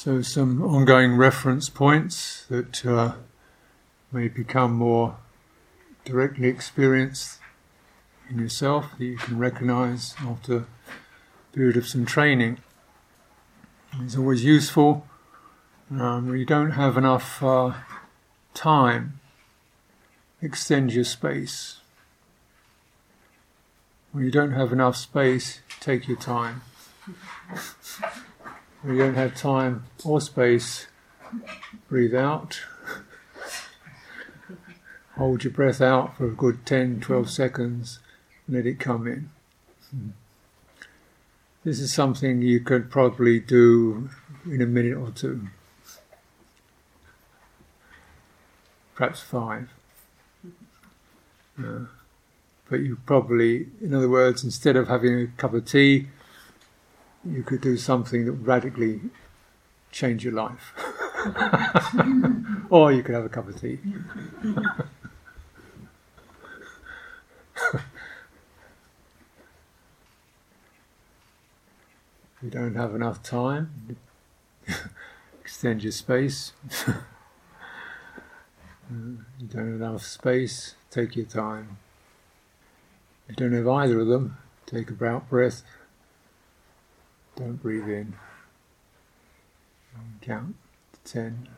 So, some ongoing reference points that uh, may become more directly experienced in yourself that you can recognize after a period of some training. It's always useful um, when you don't have enough uh, time, extend your space. When you don't have enough space, take your time. You don't have time or space, breathe out. Hold your breath out for a good 10, 12 seconds, let it come in. This is something you could probably do in a minute or two. Perhaps five. Uh, but you probably, in other words, instead of having a cup of tea, you could do something that would radically change your life. or you could have a cup of tea. you don't have enough time, extend your space. you don't have enough space, take your time. If you don't have either of them, take a breath. Don't breathe in. Count to ten.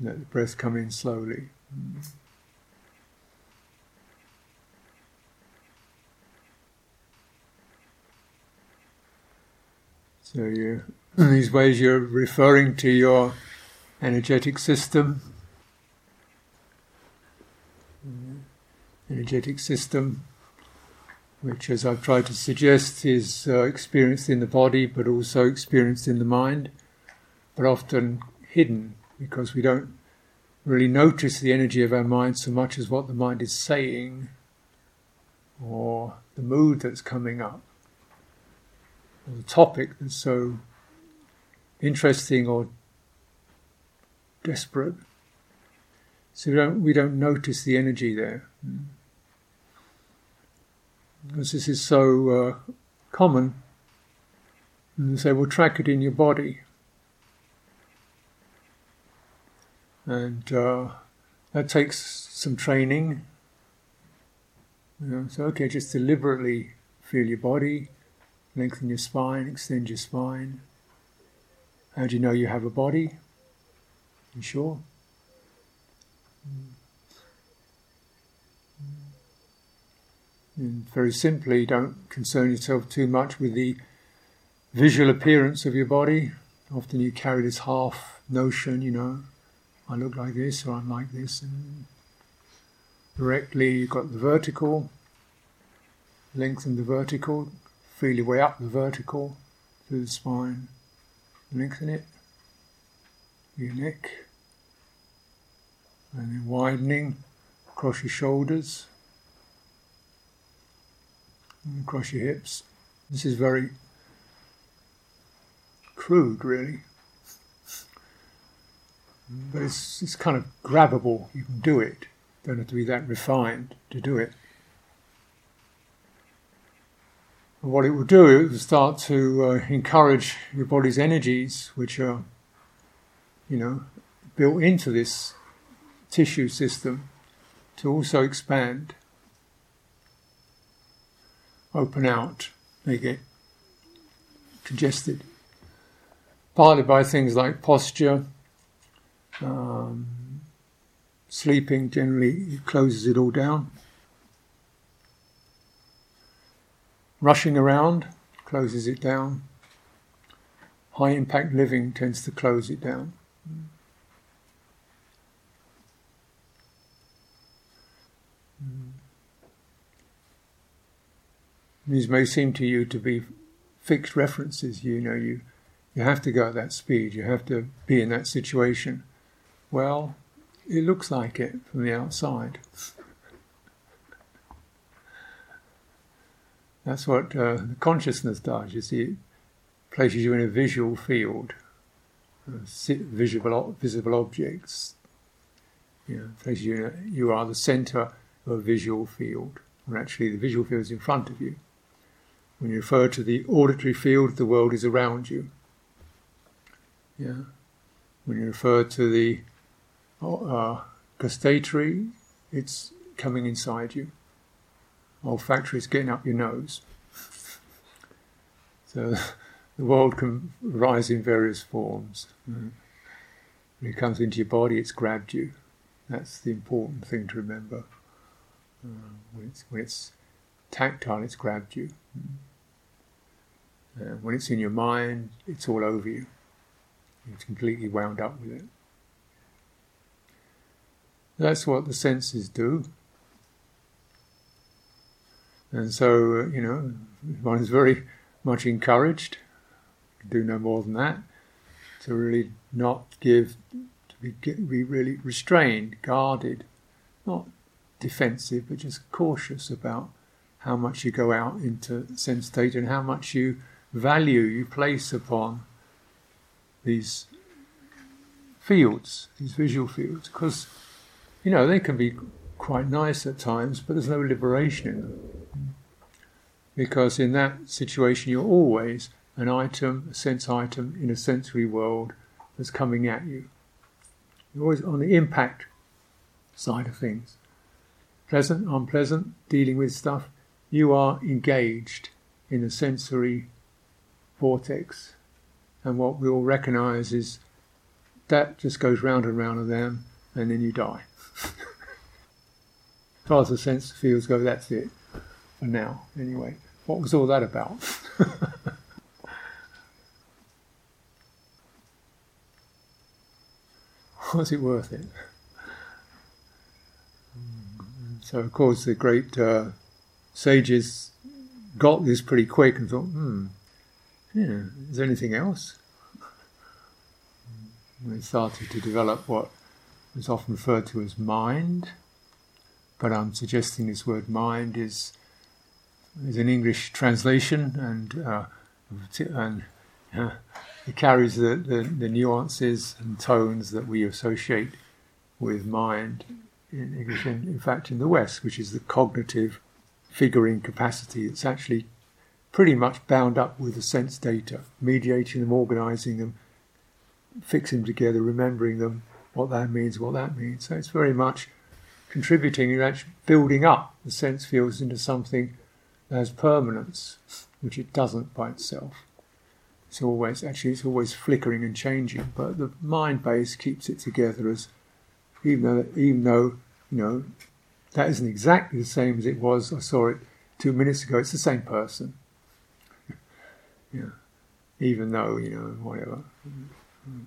Let the breath come in slowly. So you, in these ways, you're referring to your energetic system. Energetic system which, as I've tried to suggest, is uh, experienced in the body but also experienced in the mind, but often hidden because we don't really notice the energy of our mind so much as what the mind is saying or the mood that's coming up or the topic that's so interesting or desperate. So we don't, we don't notice the energy there. Mm because this is so uh, common. And say, well, track it in your body. And uh, that takes some training. You know, so, okay, just deliberately feel your body, lengthen your spine, extend your spine. How do you know you have a body? You sure? Mm. And very simply, don't concern yourself too much with the visual appearance of your body. Often you carry this half notion, you know, I look like this or I'm like this. And directly, you've got the vertical, lengthen the vertical, feel your way up the vertical through the spine, lengthen it, your neck, and then widening across your shoulders across your hips. This is very crude, really. But it's, it's kind of grabbable. You can do it. Don't have to be that refined to do it. And what it will do, will start to uh, encourage your body's energies, which are, you know, built into this tissue system, to also expand open out, they get congested. Partly by things like posture, um, sleeping generally closes it all down. Rushing around closes it down. High impact living tends to close it down. These may seem to you to be fixed references. You know, you you have to go at that speed. You have to be in that situation. Well, it looks like it from the outside. That's what uh, consciousness does. You see, it places you in a visual field, uh, visible visible objects. You know, places you. A, you are the centre of a visual field, or actually, the visual field is in front of you When you refer to the auditory field, the world is around you. Yeah. When you refer to the uh, gustatory, it's coming inside you. Olfactory is getting up your nose. so the world can rise in various forms. Mm. When it comes into your body, it's grabbed you. That's the important thing to remember. Uh, when, it's, when it's tactile, it's grabbed you. Uh, when it's in your mind, it's all over you. It's completely wound up with it. That's what the senses do. And so, uh, you know, one is very much encouraged, to do no more than that, to really not give, to be, be really restrained, guarded, not defensive, but just cautious about how much you go out into sense state and how much you value you place upon these fields, these visual fields, because you know they can be quite nice at times, but there's no liberation in them. Because in that situation, you're always an item, a sense item in a sensory world that's coming at you. You're always on the impact side of things. Pleasant, unpleasant, dealing with stuff, you are engaged in a sensory vortex. And what we all recognize is that just goes round and round and them, and then you die. as far as the sense fields go, that's it for now, anyway. What was all that about? was it worth it? So, of course, the great uh, sages got this pretty quick and thought, hmm, yeah, is there anything else? We started to develop what is often referred to as mind, but I'm suggesting this word mind is is an English translation and uh, and uh, it carries the, the, the, nuances and tones that we associate with mind in English, in, in fact, in the West, which is the cognitive figuring capacity. It's actually pretty much bound up with the sense data, mediating them, organizing them, fixing them together, remembering them, what that means, what that means. So it's very much contributing actually building up the sense fields into something that has permanence, which it doesn't by itself. It's always actually it's always flickering and changing, but the mind base keeps it together as even though even though you know that isn't exactly the same as it was. I saw it two minutes ago. It's the same person. Yeah, even though you know whatever. Mm-hmm.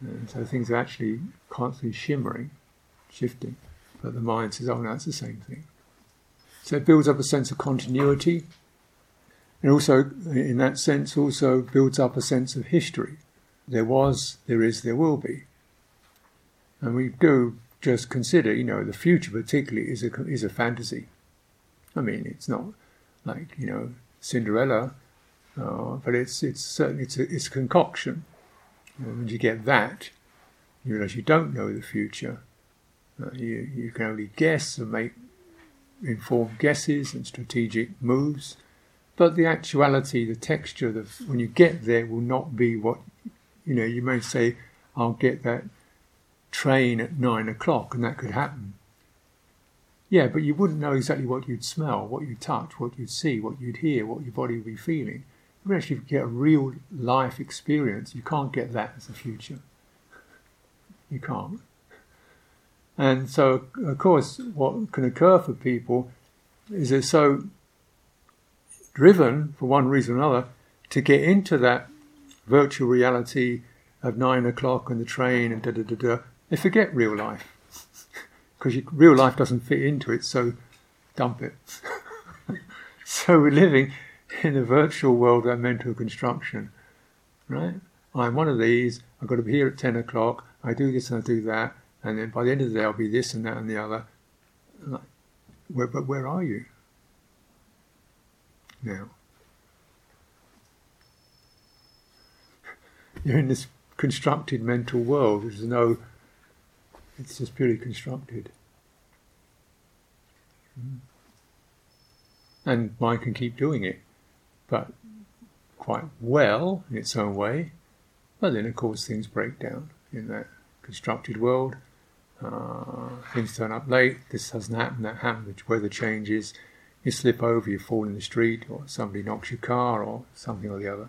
And so things are actually constantly shimmering, shifting, but the mind says, "Oh no, it's the same thing." So it builds up a sense of continuity, and also, in that sense, also builds up a sense of history. There was, there is, there will be, and we do just consider, you know, the future particularly is a is a fantasy. I mean, it's not like you know Cinderella, uh, but it's it's certainly it's a, it's concoction. And when you get that, you realize you don't know the future. Uh, you you can only guess and make informed guesses and strategic moves, but the actuality, the texture, the when you get there, will not be what you know. You may say, "I'll get that train at nine o'clock," and that could happen. Yeah, but you wouldn't know exactly what you'd smell, what you'd touch, what you'd see, what you'd hear, what your body would be feeling. You actually get a real life experience. You can't get that as a future. You can't. And so, of course, what can occur for people is they're so driven, for one reason or another, to get into that virtual reality of nine o'clock and the train and da da da da. They forget real life because real life doesn't fit into it. So, dump it. so we're living in a virtual world of mental construction, right? I'm one of these. I've got to be here at 10 o'clock. I do this and I do that. And then by the end of the day, I'll be this and that and the other. Like, where, but where are you now? You're in this constructed mental world. There's no, it's just purely constructed. Mm. And mind can keep doing it but quite well in its own way. But then, of course, things break down in that constructed world. Uh, things turn up late. This doesn't happen. That happens. Weather changes. You slip over. You fall in the street, or somebody knocks your car, or something or the other.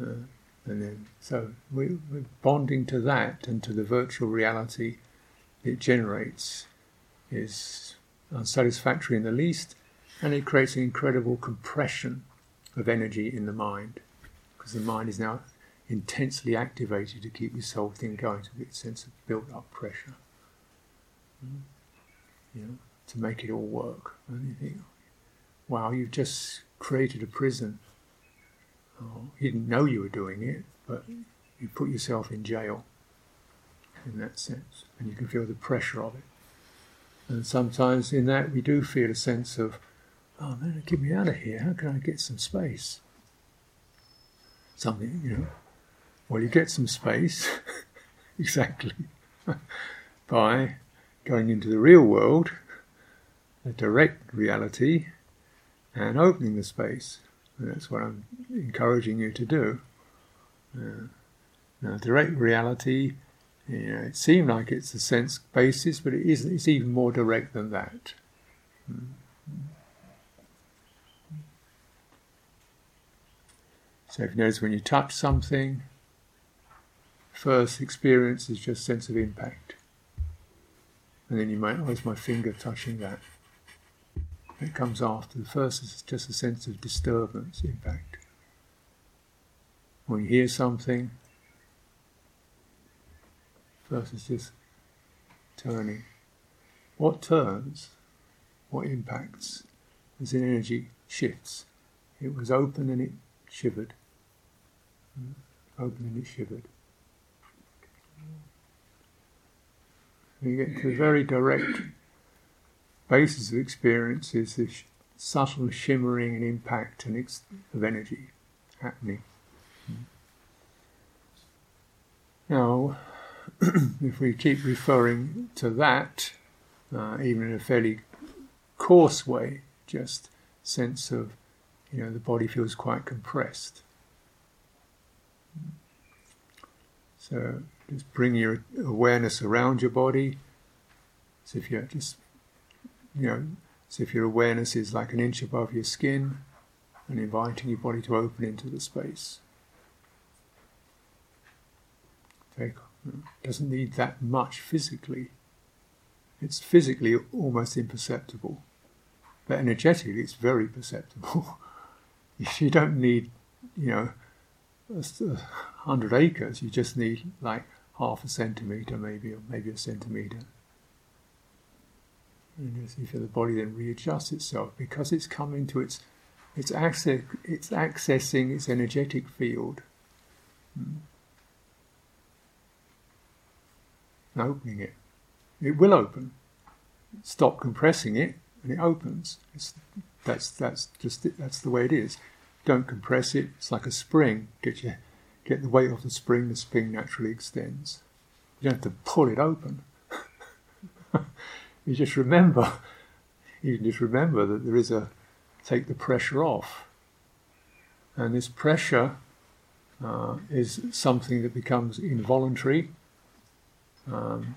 Uh, and then, so we, we're bonding to that and to the virtual reality it generates is unsatisfactory in the least, and it creates an incredible compression of energy in the mind because the mind is now intensely activated to keep this whole thing going to get a sense of built up pressure. Mm. You know, to make it all work. And you think, wow, you've just created a prison. Oh, you didn't know you were doing it, but you put yourself in jail in that sense, and you can feel the pressure of it. And sometimes in that we do feel a sense of, oh man, get me out of here. How can I get some space? Something, you know. Well, you get some space, exactly, by going into the real world, the direct reality, and opening the space. And that's what I'm encouraging you to do. Uh, now, direct reality you know, it seemed like it's a sense basis, but it isn't. It's even more direct than that. So if you notice when you touch something, first experience is just sense of impact. And then you might, oh, my finger touching that. It comes after. The first is just a sense of disturbance, impact. When you hear something, first is just turning. What turns, what impacts, as an energy shifts. It was open and it shivered. Hmm? Open and it shivered. you get to a very direct basis of experience is this subtle shimmering and impact and ex- of energy happening. Hmm. Now, if we keep referring to that, uh, even in a fairly coarse way, just sense of, you know, the body feels quite compressed. So just bring your awareness around your body. So if you're just, you know, so if your awareness is like an inch above your skin, and inviting your body to open into the space. Take doesn't need that much physically. It's physically almost imperceptible, but energetically it's very perceptible. you don't need, you know, a hundred acres. You just need like half a centimeter, maybe, or maybe a centimeter. And you see, the body then readjusts itself because it's coming to its, it's access, it's accessing its energetic field. Hmm. and opening it. It will open. Stop compressing it, and it opens. It's, that's that's just it. that's the way it is. Don't compress it. It's like a spring. Get your get the weight off the spring. The spring naturally extends. You don't have to pull it open. you just remember. You just remember that there is a take the pressure off, and this pressure uh, is something that becomes involuntary um,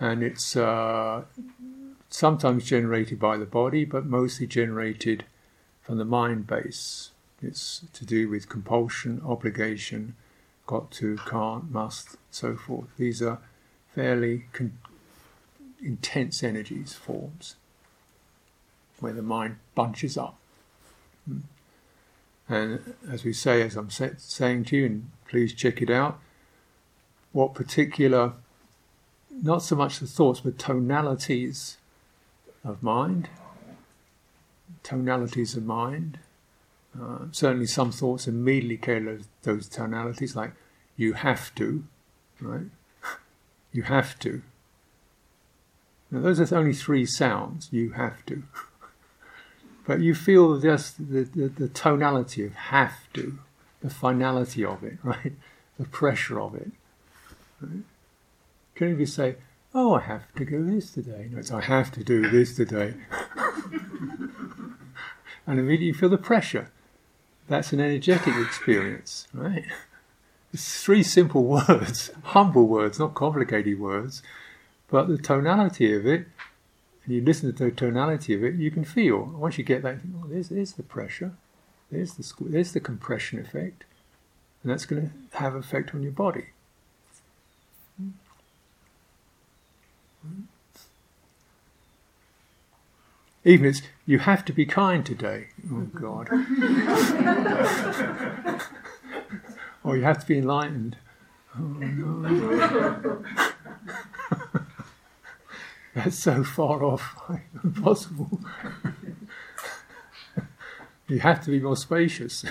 and it's uh, sometimes generated by the body, but mostly generated from the mind base. It's to do with compulsion, obligation, got to, can't, must, so forth. These are fairly con- intense energies, forms, where the mind bunches up. Hmm. And as we say, as I'm saying to you, and please check it out, what particular not so much the thoughts, but tonalities of mind. Tonalities of mind. Uh, certainly, some thoughts immediately carry those tonalities, like you have to, right? you have to. Now, those are only three sounds. You have to. but you feel just the, the, the tonality of have to, the finality of it, right? The pressure of it. Right? Can you say, oh, I have to do this today? No, it's I have to do this today. and immediately you feel the pressure. That's an energetic experience, right? It's three simple words, humble words, not complicated words, but the tonality of it, and you listen to the tonality of it, you can feel. Once you get that, you think, oh, there's, there's the pressure, there's the, there's the compression effect, and that's going to have effect on your body. Even it's, you have to be kind today. Oh God. or you have to be enlightened. Oh no. That's so far off, impossible. you have to be more spacious.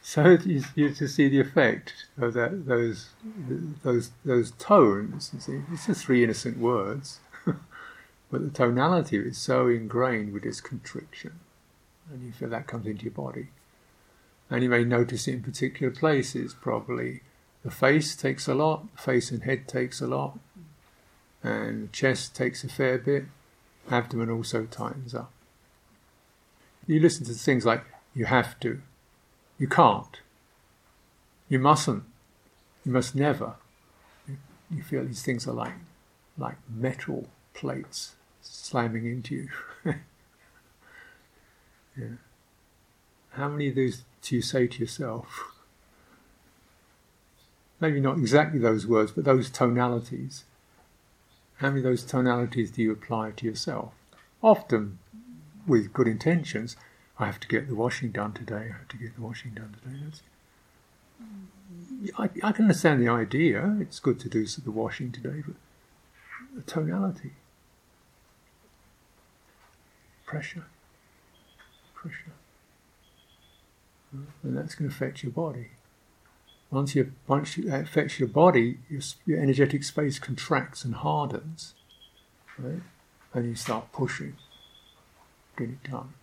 so you, you to see the effect of that, those, those, those tones. You see, it's just three innocent words, but the tonality is so ingrained with this constriction, and you feel that comes into your body. And you may notice it in particular places, probably. The face takes a lot, the face and head takes a lot, and the chest takes a fair bit, abdomen also tightens up. You listen to things like, you have to, you can't, you mustn't, you must never. You feel these things are like, like metal plates slamming into you. yeah. How many of those do you say to yourself? Maybe not exactly those words, but those tonalities. How many of those tonalities do you apply to yourself? Often with good intentions. I have to get the washing done today. I have to get the washing done today. That's, I, I can understand the idea. It's good to do the washing today, but the tonality, pressure, pressure and that's going to affect your body. Once, you, once you, that affects your body, your, your energetic space contracts and hardens, right? And you start pushing, get it done.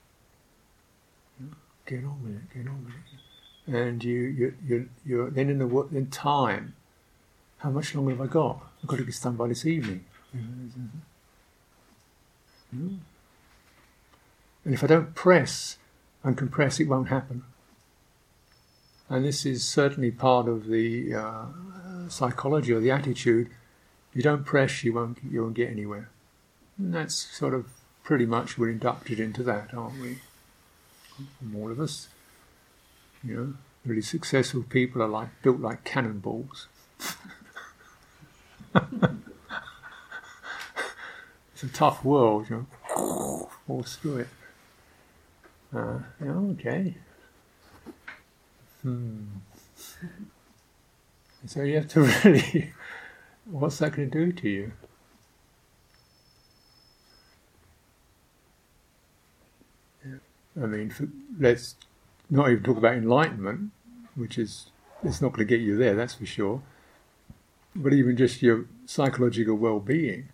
Get on with it, get on with it. And you, you, you, you're then in the in time. How much longer have I got? I've got to get done by this evening. Mm-hmm. Hmm? And if I don't press and compress, it won't happen. And this is certainly part of the uh, psychology or the attitude. You don't press, you won't, you won't get anywhere. And that's sort of pretty much we're inducted into that, aren't we? From all of us. You know, really successful people are like built like cannonballs. it's a tough world, you know, force through it. Uh, okay. Hmm. So you have to really, what's that going to do to you? I mean, for, let's not even talk about enlightenment, which is it's not going to get you there, that's for sure. But even just your psychological well-being,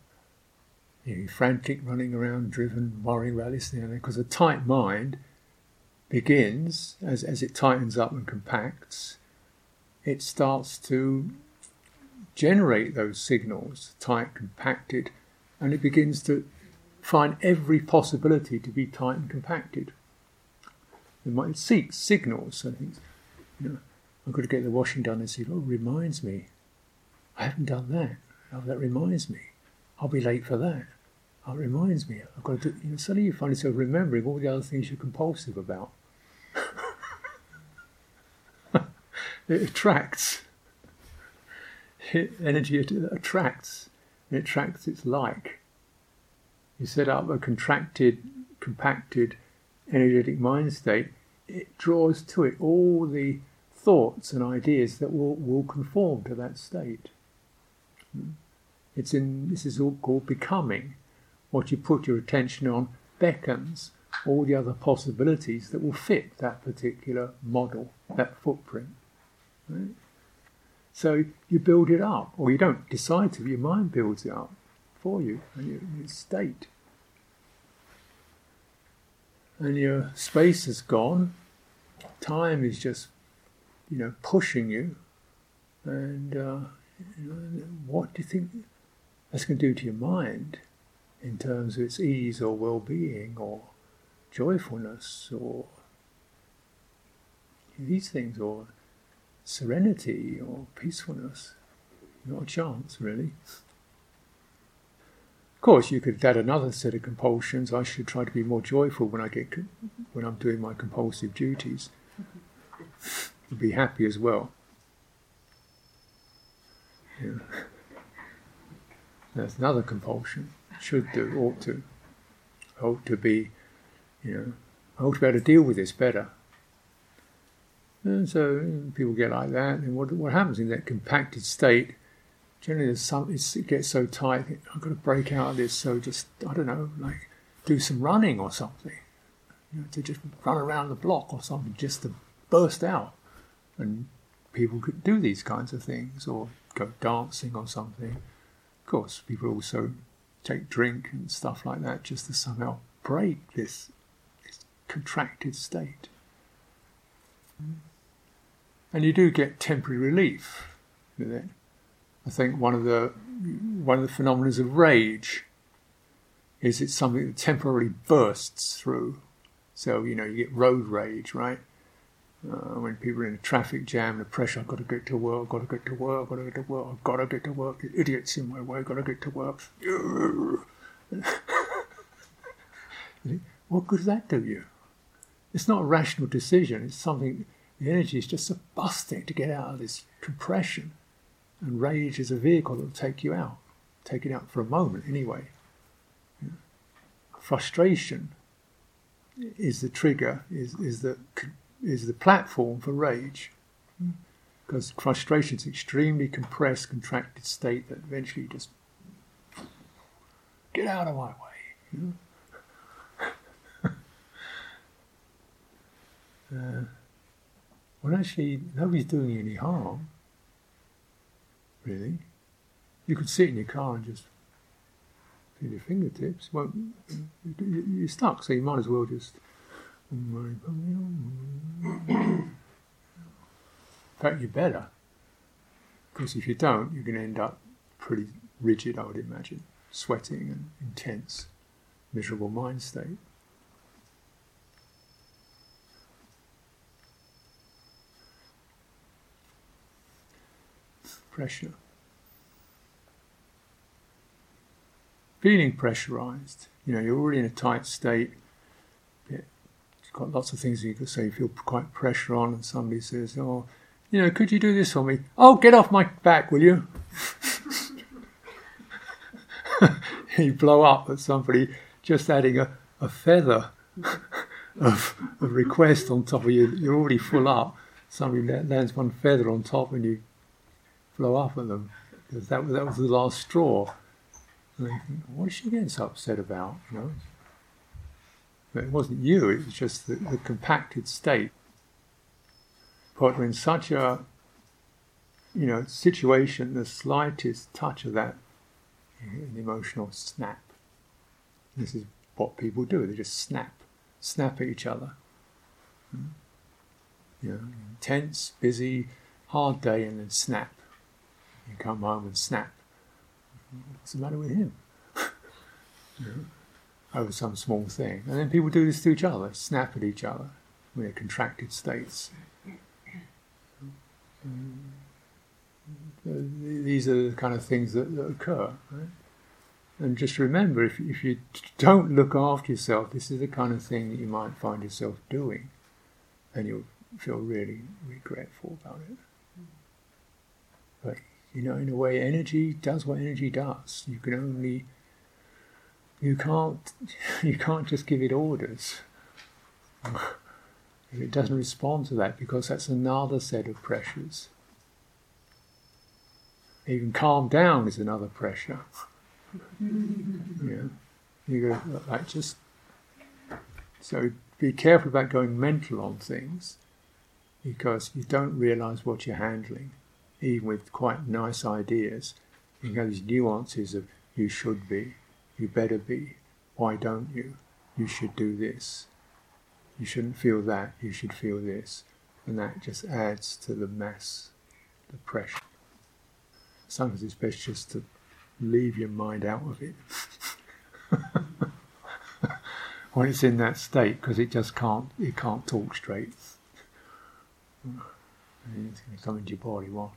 you are frantic, running around, driven, worrying about this and because a tight mind begins, as, as it tightens up and compacts, it starts to generate those signals, tight, compacted, and it begins to find every possibility to be tight and compacted. It might seek signals and things. You know, I've got to get the washing done and see, oh, reminds me. I haven't done that. Oh, that reminds me. I'll be late for that. Oh, it reminds me. I've got to do, you know, suddenly you find yourself remembering all the other things you're compulsive about. it attracts. It, energy it attracts. It attracts its like. You set up a contracted, compacted, energetic mind state, it draws to it all the thoughts and ideas that will, will conform to that state. Hmm. It's in this is all called becoming. What you put your attention on beckons all the other possibilities that will fit that particular model, that footprint. Right? So you build it up, or you don't decide to, your mind builds it up for you, and your, state. And your space is gone, time is just, you know, pushing you, and uh, you know, what do you think that's going to do to your mind in terms of its ease or well being or joyfulness or these things, or serenity, or peacefulness. Not a chance, really. Of course, you could add another set of compulsions. I should try to be more joyful when I get when I'm doing my compulsive duties. be happy as well. Yeah. That's another compulsion. Should do, ought to. Ought to be, you know, I ought to be able to deal with this better. And so people get like that, and what, what happens in that compacted state? Generally, some, it gets so tight. I've got to break out of this. So just I don't know, like do some running or something. You know, to just run around the block or something, just to burst out. And people could do these kinds of things, or go dancing or something. Of course, people also take drink and stuff like that just to somehow break this, this contracted state. And you do get temporary relief with it. I think one of the one of the phenomena of rage is it's something that temporarily bursts through. So you know you get road rage, right? Uh, when people are in a traffic jam, the pressure, I've got to get to work, I've got to get to work, I've got to get to work, I've got to get to work, the idiot's in my way, I've got to get to work. what good does that do you? It's not a rational decision, it's something, the energy is just a busting to get out of this compression. And rage is a vehicle that will take you out, take it out for a moment anyway. Frustration is the trigger, is, is the is the platform for rage. Because frustration is extremely compressed, contracted state that eventually just get out of my way. Know? uh, actually, nobody's doing you any harm, really. You could sit in your car and just feel your fingertips. Well, you're stuck, so you might as well just in fact, you better. Because if you don't, you're going to end up pretty rigid, I would imagine, sweating and intense, miserable mind state. Pressure. Feeling pressurized. You know, you're already in a tight state got lots of things you could say you feel quite pressure on, and somebody says, "Oh, you know, could you do this for me?" Oh, get off my back, will you? you blow up at somebody just adding a, a feather of a request on top of you. You're already full up. Somebody lands one feather on top, and you blow up at them because that that was the last straw. And they think, what is she getting so upset about? You know. But it wasn't you, it was just the, the compacted state. But in such a you know, situation, the slightest touch of that, an emotional snap. This is what people do. They just snap, snap at each other. Hmm? You know, intense, busy, hard day, and then snap. You come home and snap. What's the matter with him? you know? Over some small thing. And then people do this to each other, snap at each other when they're contracted states. Uh, these are the kind of things that, that occur. Right? And just remember, if, if you don't look after yourself, this is the kind of thing that you might find yourself doing, and you'll feel really regretful about it. But you know, in a way, energy does what energy does. You can only you can't you can't just give it orders. If it doesn't respond to that because that's another set of pressures. Even calm down is another pressure. Yeah. You go like just so be careful about going mental on things because you don't realize what you're handling even with quite nice ideas. You have these nuances of you should be you better be. Why don't you? You should do this. You shouldn't feel that. You should feel this. And that just adds to the mass, the pressure. Sometimes it's best just to leave your mind out of it when it's in that state because it just can't it can't talk straight. It's going to come into your body. Well,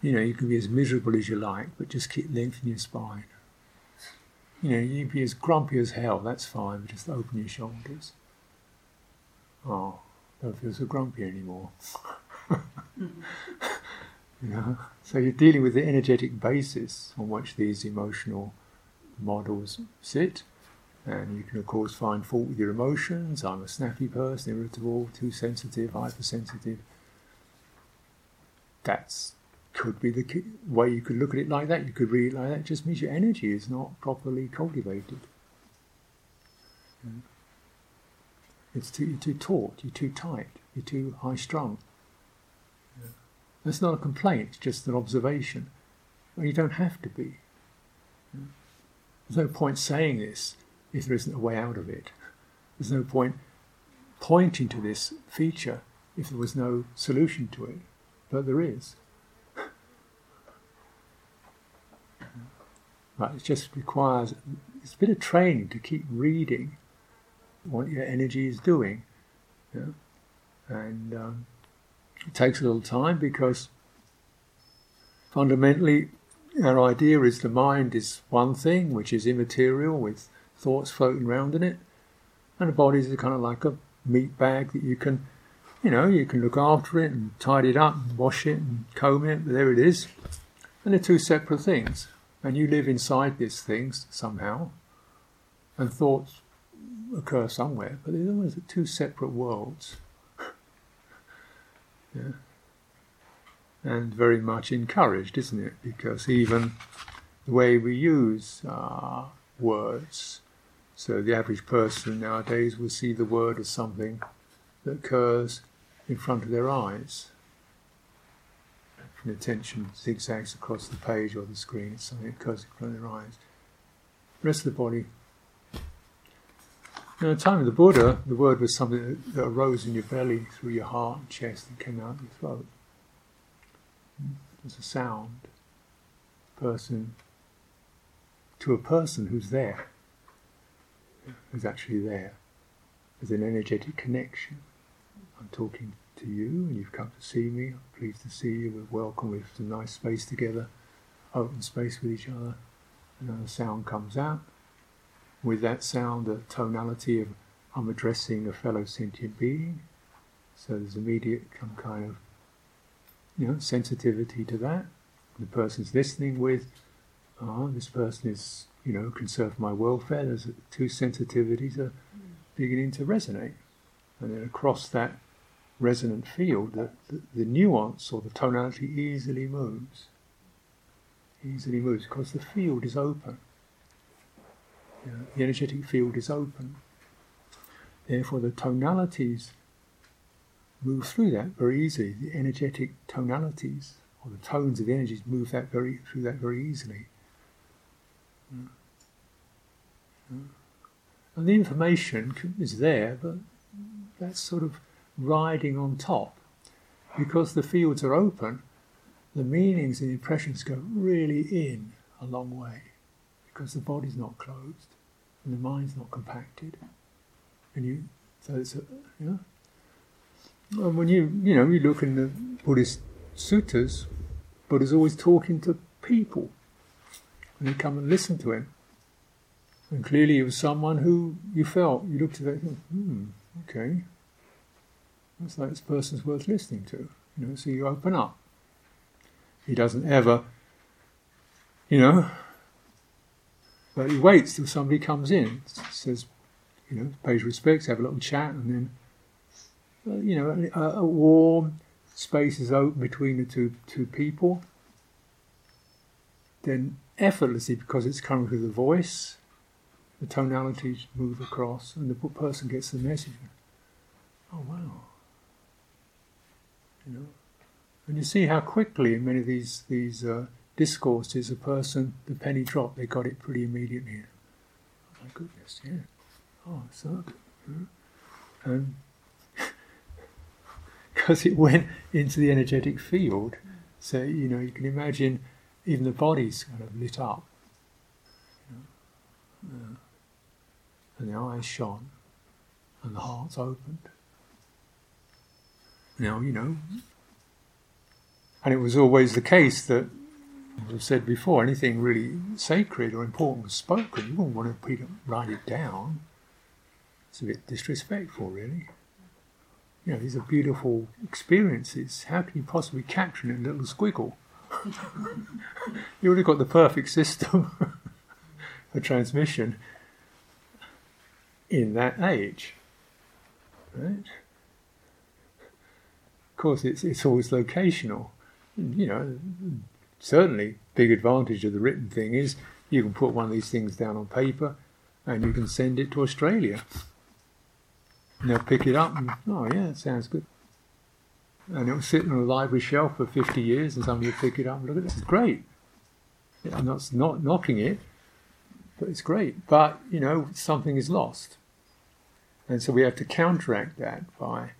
you know, you can be as miserable as you like, but just keep lengthening your spine. You know, you can be as grumpy as hell, that's fine, but just open your shoulders. Oh, don't feel so grumpy anymore. you know? So you're dealing with the energetic basis on which these emotional models sit. And you can, of course, find fault with your emotions. I'm a snappy person, irritable, too sensitive, hypersensitive. That's could be the way you could look at it like that. You could read it like that. It just means your energy is not properly cultivated. It's too, you're too taut, you're too tight, you're too high strung. Yeah. That's not a complaint, it's just an observation. Well, you don't have to be. Yeah. There's no point saying this if there isn't a way out of it. There's no point pointing to this feature if there was no solution to it. But there is. Right, it just requires it's a bit of training to keep reading what your energy is doing. And um, it takes a little time because fundamentally our idea is the mind is one thing, which is immaterial with thoughts floating around in it, and the body is kind of like a meat bag that you can, you know, you can look after it and tidy it up and wash it and comb it, but there it is. And they're two separate things. And you live inside these things somehow, and thoughts occur somewhere, but they're always two separate worlds. yeah. And very much encouraged, isn't it? Because even the way we use uh, words, so the average person nowadays will see the word as something that occurs in front of their eyes and attention zigzags across the page or the screen, it's something that occurs in front of their eyes. The rest of the body. In the time of the Buddha, the word was something that, that arose in your belly, through your heart and chest, and came out your throat. It was a sound. Person to a person who's there, who's actually there. There's an energetic connection. I'm talking to you and you've come to see me. I'm pleased to see you. We're welcome. We've some nice space together, open space with each other. Another sound comes out. With that sound, the tonality of I'm addressing a fellow sentient being. So there's immediate some kind of you know sensitivity to that. The person's listening with, oh, this person is you know concerned for my welfare. There's two sensitivities are beginning to resonate, and then across that resonant field, the, the, the, nuance or the tonality easily moves. Easily moves because the field is open. The energetic field is open. Therefore, the tonalities move through that very easily. The energetic tonalities or the tones of the energies move that very through that very easily. Mm. Mm. And the information is there, but that's sort of riding on top. Because the fields are open, the meanings and impressions go really in a long way. Because the body's not closed and the mind's not compacted. And you, so it's a, you know. And when you, you know, you look in the Buddhist suttas, Buddha's always talking to people. And you come and listen to him. And clearly he was someone who you felt, you looked at that, hmm, okay, it's like this person's worth listening to. You know, so you open up. He doesn't ever, you know, but he waits till somebody comes in, says, you know, pays respects, have a little chat, and then, uh, you know, a, a, warm space is open between the two two people. Then effortlessly, because it's coming through the voice, the tonalities move across, and the person gets the message. Oh wow! You know, and you see how quickly in many of these these uh, discourses, a person the penny dropped, they got it pretty immediately. Oh my goodness, yeah. Oh, so good. And because it went into the energetic field, so you know you can imagine even the body's kind of lit up, you know, uh, and the eyes shone, and the heart's opened. Now, you know, and it was always the case that, as I've said before, anything really sacred or important was spoken. You wouldn't want to write it down. It's a bit disrespectful, really. You know, these are beautiful experiences. How can you possibly capture it in a little squiggle? you have got the perfect system for transmission in that age. Right? Course, it's, it's always locational you know, certainly big advantage of the written thing is you can put one of these things down on paper and you can send it to Australia. And they'll pick it up and, oh yeah, it sounds good. And it'll sit on a library shelf for 50 years and somebody will pick it up and look at this. It's great. I'm not, not knocking it, but it's great. But, you know, something is lost. And so we have to counteract that by,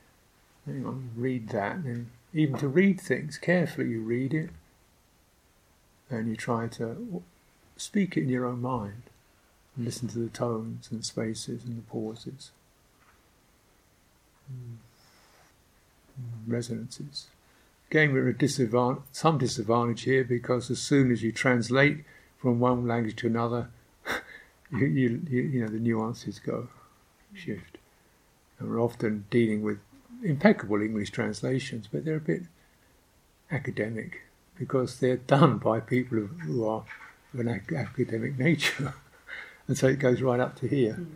hang on, read that and even to read things carefully, you read it and you try to speak it in your own mind and listen to the tones and spaces and the pauses, resonances. Again, we're at disadvantage, some disadvantage here because as soon as you translate from one language to another, you, you, you know the nuances go shift, and we're often dealing with impeccable English translations, but they're a bit academic because they're done by people who are of an academic nature, and so it goes right up to here.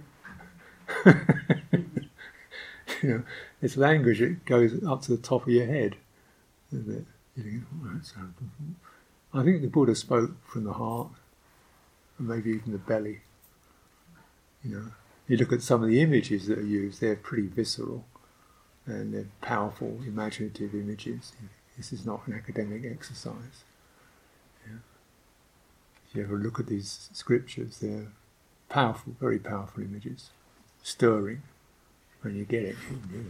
Hmm. you know, it's language; it goes up to the top of your head. Oh, I think the Buddha spoke from the heart, and maybe even the belly. You know, you look at some of the images that are used; they're pretty visceral and they're powerful, imaginative images. This is not an academic exercise. Yeah. If you ever look at these scriptures, they're powerful, very powerful images, stirring. When you get it, yeah,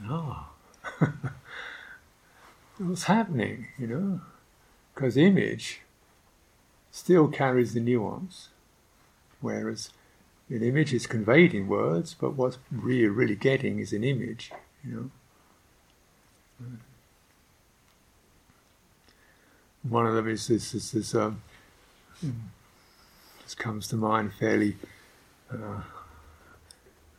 ah, what's happening? You know, because image still carries the nuance, whereas an image is conveyed in words, but what we're really getting is an image, you know. One of them is this, this, this um, this comes to mind fairly uh,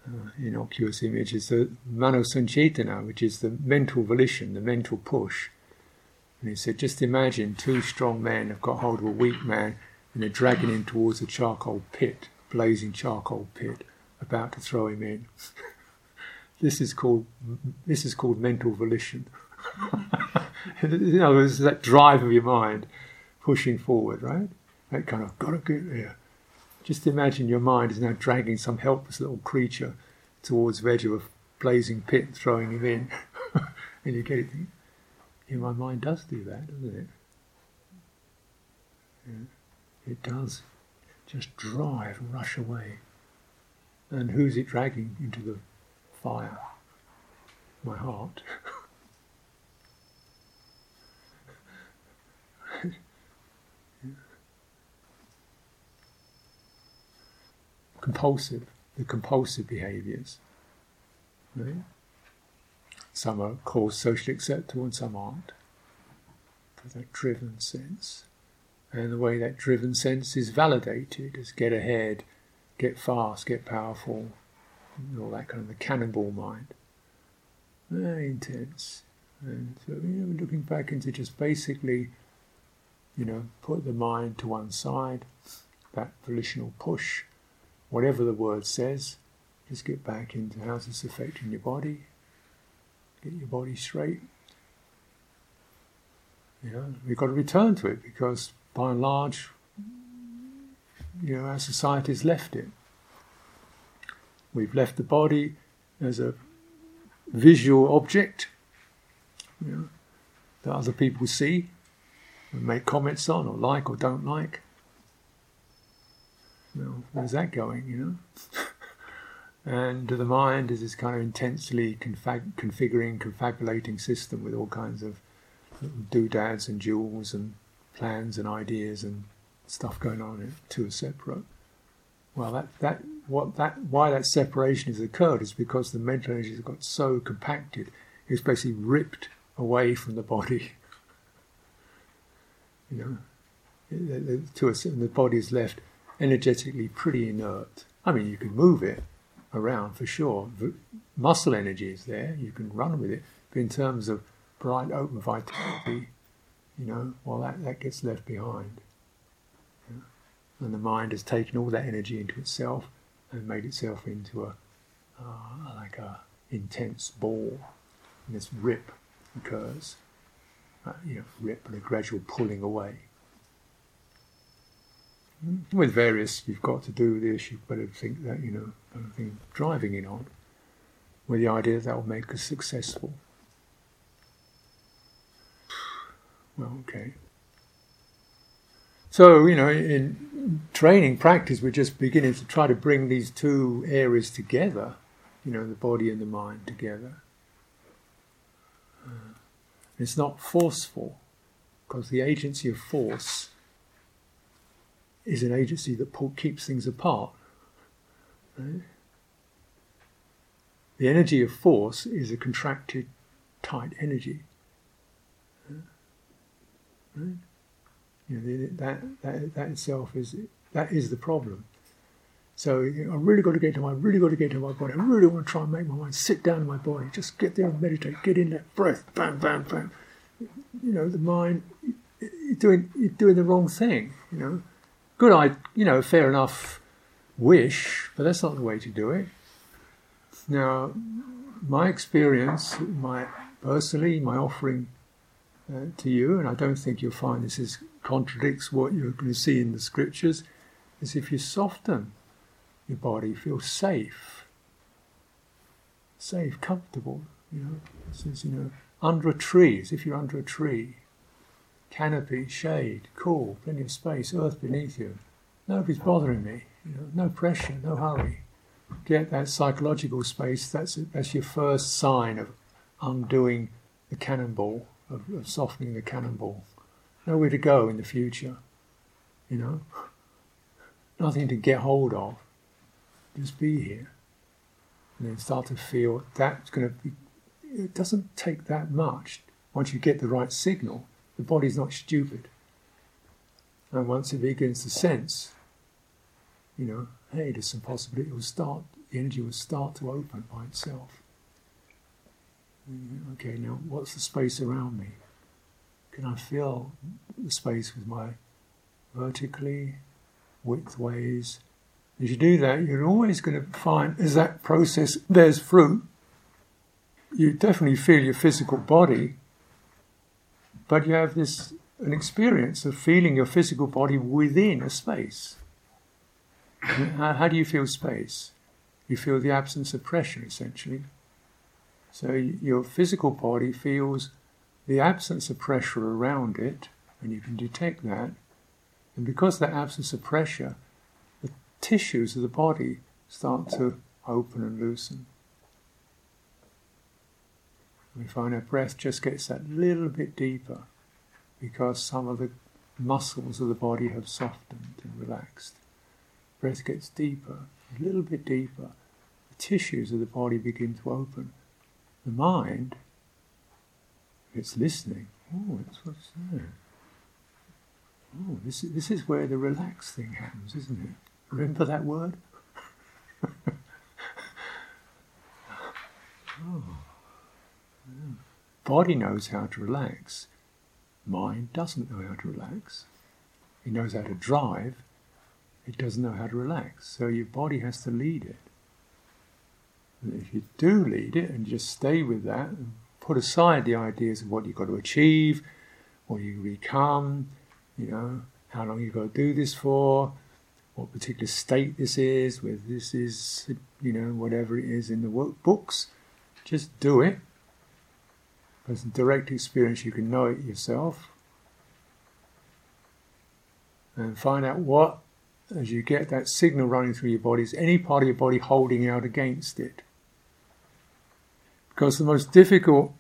uh, innocuous image is the mano sancetana, which is the mental volition, the mental push. And he said, just imagine two strong men have got hold of a weak man and they're dragging him towards a charcoal pit blazing charcoal pit, about to throw him in. this is called this is called mental volition. in other words, that drive of your mind pushing forward, right? That kind of gotta get there. Just imagine your mind is now dragging some helpless little creature towards the edge of a blazing pit, and throwing him in, and you get it. Yeah, my mind does do that, doesn't it? Yeah, it does just drive and rush away. And who's it dragging into the fire? My heart. compulsive, the compulsive behaviours. Right? Some are called socially acceptable and some aren't. For that driven sense. And the way that driven sense is validated as get ahead, get fast, get powerful, all that kind of the cannonball mind. Very intense. And so, you know, looking back into just basically, you know, put the mind to one side, that volitional push, whatever the word says, just get back into how's this affecting your body, get your body straight. You know, we've got to return to it because by and large, you know, our society's left it. We've left the body as a visual object you know, that other people see and make comments on, or like, or don't like. Well, where's that going, you know? and the mind is this kind of intensely config- configuring, confabulating system with all kinds of doodads and jewels and plans and ideas and stuff going on two are separate. Well, that, that what that why that separation has occurred is because the mental energy has got so compacted, it's basically ripped away from the body. you know, to a, the body is left energetically pretty inert. I mean, you can move it around for sure. The muscle energy is there; you can run with it. But in terms of bright, open vitality, you know, well, that, that gets left behind. And the mind has taken all that energy into itself and made itself into a uh, like a intense ball. And this rip occurs, uh, you know, rip and a gradual pulling away. Mm-hmm. With various, you've got to do this. You've got to think that you know, kind of thing, driving it on, with the idea that will make us successful. Well, okay. So, you know, in training practice, we're just beginning to try to bring these two areas together, you know, the body and the mind together. Uh, it's not forceful, because the agency of force is an agency that keeps things apart. Right? The energy of force is a contracted, tight energy. Right? You know, that, that, that itself is, that is the problem. So you know, I really got to get to my, really got to get to my body. I really want to try and make my mind sit down in my body. Just get there and meditate. Get in that breath. Bam, bam, bam. You know, the mind, you're doing, you're doing the wrong thing. You know, good, I, you know, fair enough wish, but that's not the way to do it. Now, my experience, my personally, my offering uh, to you, and I don't think you'll find this is contradicts what you're going to see in the scriptures, is if you soften your body, feel safe, safe, comfortable. You know, says you know under a tree, as if you're under a tree, canopy, shade, cool, plenty of space, earth beneath you. Nobody's bothering me. You know, no pressure, no hurry. Get that psychological space. That's that's your first sign of undoing the cannonball, of, of softening the cannonball nowhere to go in the future, you know, nothing to get hold of. Just be here. And then start to feel that's going to be, it doesn't take that much. Once you get the right signal, the body's not stupid. And once it begins to sense, you know, hey, there's some possibility, it will start, the energy will start to open by itself. Okay, now what's the space around me? Can I fill the space with my vertically, widthways? As you do that, you're always going to find as that process bears fruit, you definitely feel your physical body, but you have this an experience of feeling your physical body within a space. How do you feel space? You feel the absence of pressure, essentially. So your physical body feels the absence of pressure around it, and you can detect that, and because that absence of pressure, the tissues of the body start to open and loosen. We find our breath just gets that little bit deeper because some of the muscles of the body have softened and relaxed. Breath gets deeper, a little bit deeper. The tissues of the body begin to open. The mind it's listening. Oh, it's what's there. Oh, this, this is where the relaxed thing happens, isn't it? Remember that word? oh. Body knows how to relax. Mind doesn't know how to relax. It knows how to drive. It doesn't know how to relax. So your body has to lead it. If you do lead it and just stay with that and put aside the ideas of what you've got to achieve, what you become, you know, how long you've got to do this for, what particular state this is, whether this is, you know, whatever it is in the workbooks. Just do it. As a direct experience, you can know it yourself. And find out what, as you get that signal running through your body, is any part of your body holding out against it. Because the most difficult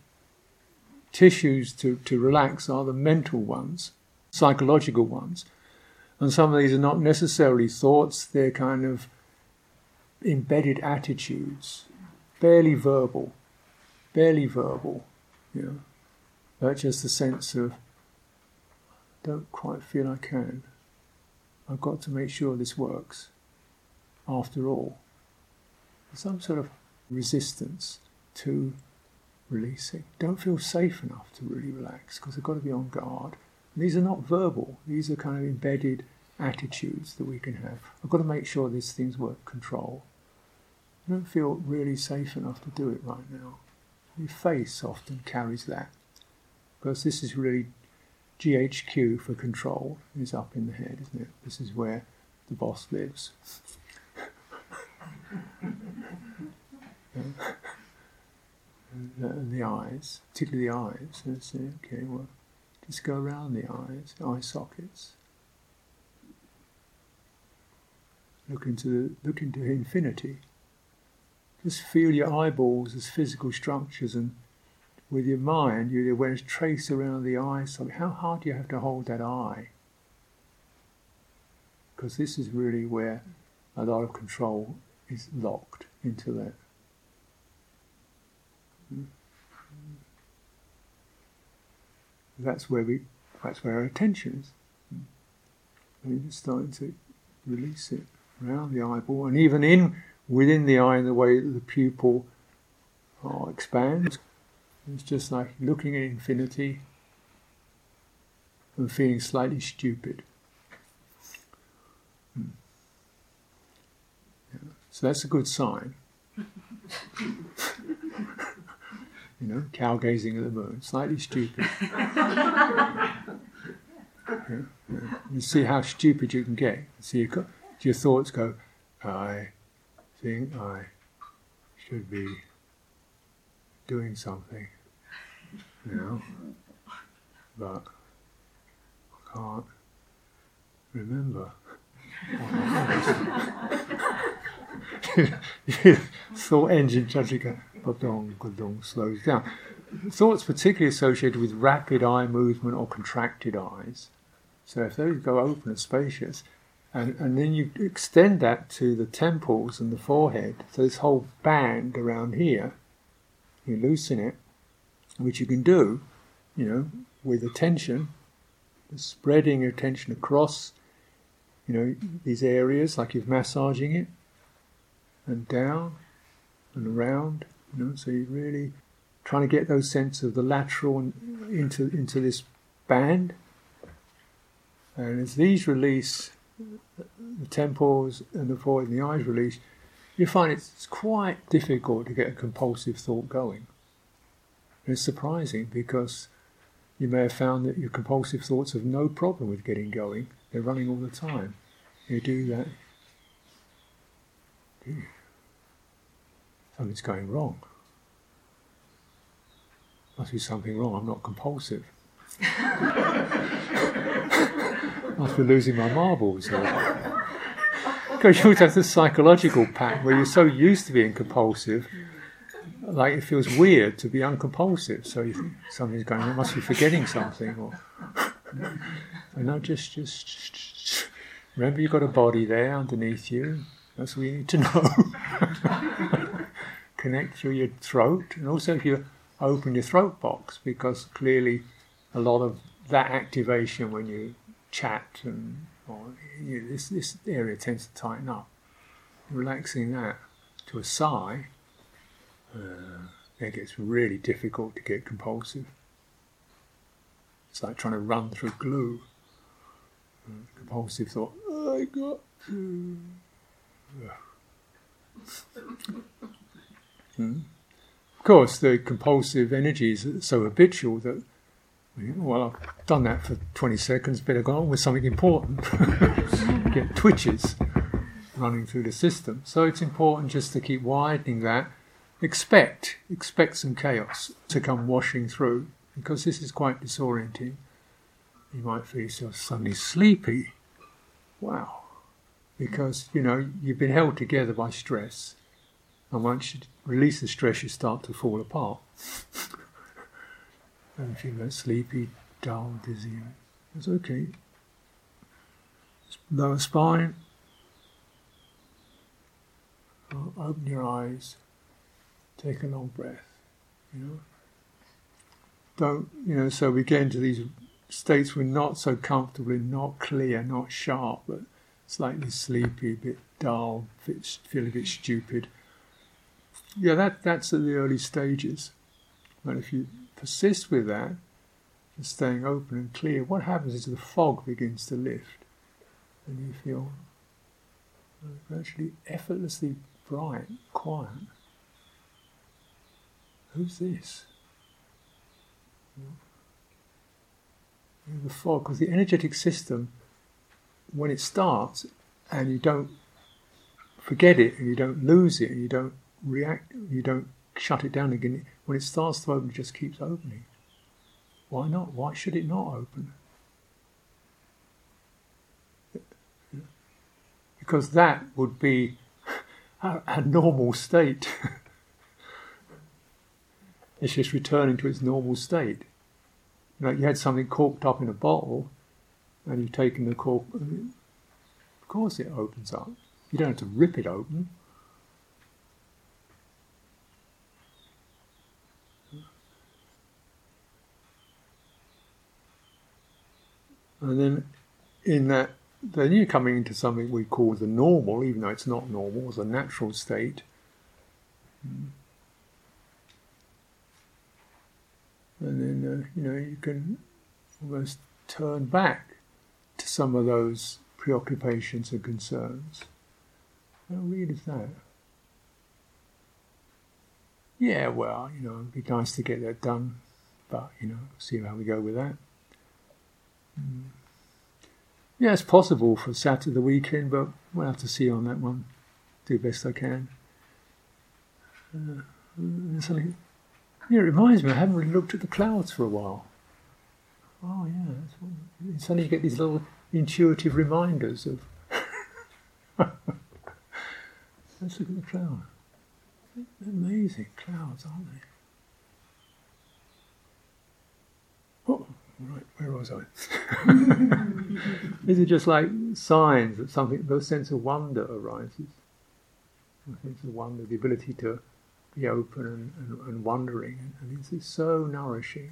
tissues to, to relax are the mental ones, psychological ones. And some of these are not necessarily thoughts, they're kind of embedded attitudes, barely verbal, barely verbal, you know, but just the sense of, don't quite feel I can. I've got to make sure this works. After all, some sort of resistance to releasing. Don't feel safe enough to really relax because I've got to be on guard. And these are not verbal, these are kind of embedded attitudes that we can have. I've got to make sure these things work control. I don't feel really safe enough to do it right now. Your face often carries that because this is really GHQ for control is up in the head, isn't it? This is where the boss lives. and the eyes, particularly the eyes. And say, okay, well, just go around the eyes, eye sockets. Look into the, look into infinity. Just feel your eyeballs as physical structures, and with your mind, your awareness trace around the eye socket. How hard do you have to hold that eye? Because this is really where a lot of control is locked into that. That's where we, that's where our attention is. And you're starting to release it around the eyeball, and even in within the eye, in the way that the pupil oh, expands. It's just like looking at infinity and feeling slightly stupid. Hmm. Yeah. So that's a good sign. you know, cow gazing at the moon, slightly stupid. yeah, yeah. You see how stupid you can get. See your, your thoughts go, I think I should be doing something, you know, but I can't remember. thought engine suddenly go, gadong, gadong, slows down. Thoughts particularly associated with rapid eye movement or contracted eyes. So if those go open and spacious, and, and then you extend that to the temples and the forehead, so this whole band around here, you loosen it, which you can do, you know, with attention, spreading your attention across, you know, these areas like you're massaging it, and down and around, you know, so you're really trying to get those sense of the lateral into into this band. And as these release, the temples and the forehead and the eyes release, you find it's quite difficult to get a compulsive thought going. And it's surprising because you may have found that your compulsive thoughts have no problem with getting going. They're running all the time. You do that. Something's going wrong. Must be something wrong. I'm not compulsive. Must be losing my marbles. Because you have this psychological pattern where you're so used to being compulsive, like it feels weird to be uncompulsive. So you think something's going on. Must be forgetting something, or not just, just just remember you've got a body there underneath you. That's what you need to know. Connect through your throat, and also if you open your throat box, because clearly a lot of that activation when you chat and or, you know, this this area tends to tighten up. Relaxing that to a sigh, uh, it gets really difficult to get compulsive. It's like trying to run through glue. Compulsive thought, I got to. hmm? Of course, the compulsive energy is so habitual that well, I've done that for 20 seconds, better go on with something important. Get twitches running through the system. So it's important just to keep widening that. Expect, expect some chaos to come washing through because this is quite disorienting. You might feel yourself suddenly sleepy. Wow. Because, you know, you've been held together by stress. And once you release the stress, you start to fall apart. and feel like sleepy, dull, dizzy. It's okay. Lower spine. Open your eyes. Take a long breath. You know. Don't you know? So we get into these states we're not so comfortable and not clear, not sharp, but slightly sleepy, a bit dull, feel a bit stupid. Yeah, that that's at the early stages. But if you persist with that, and staying open and clear, what happens is the fog begins to lift, and you feel virtually effortlessly bright, quiet. Who's this? The fog, because the energetic system, when it starts, and you don't forget it, and you don't lose it, and you don't react, you don't shut it down again. When it starts to open, it just keeps opening. Why not? Why should it not open? Because that would be a, a normal state. it's just returning to its normal state. You know, you had something corked up in a bottle, and you've taken the cork. Of course, it opens up. You don't have to rip it open. And then in that, then you're coming into something we call the normal, even though it's not normal, it's a natural state. And then, uh, you know, you can almost turn back to some of those preoccupations and concerns. How weird is that? Yeah, well, you know, it'd be nice to get that done, but, you know, see how we go with that. Mm. Yeah, it's possible for Saturday the weekend, but we'll have to see on that one. Do best I can. Uh, yeah, it reminds me, I haven't really looked at the clouds for a while. Oh, yeah. What, suddenly you get these little intuitive reminders of. Let's look at the clouds. Amazing clouds, aren't they? Oh, right, where was I? These are just like signs that something, the sense of wonder arises. The sense of wonder, the ability to be open and, and, and wondering. And this is so nourishing,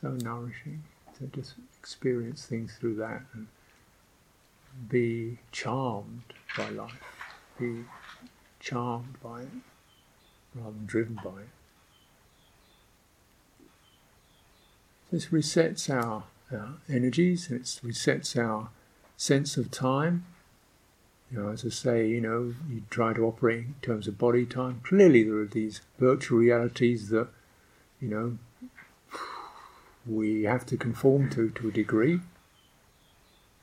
so nourishing to just experience things through that and be charmed by life, be charmed by it rather than driven by it. This resets our, our energies, it resets our sense of time. You know, as I say, you know, you try to operate in terms of body time. Clearly, there are these virtual realities that, you know, we have to conform to to a degree.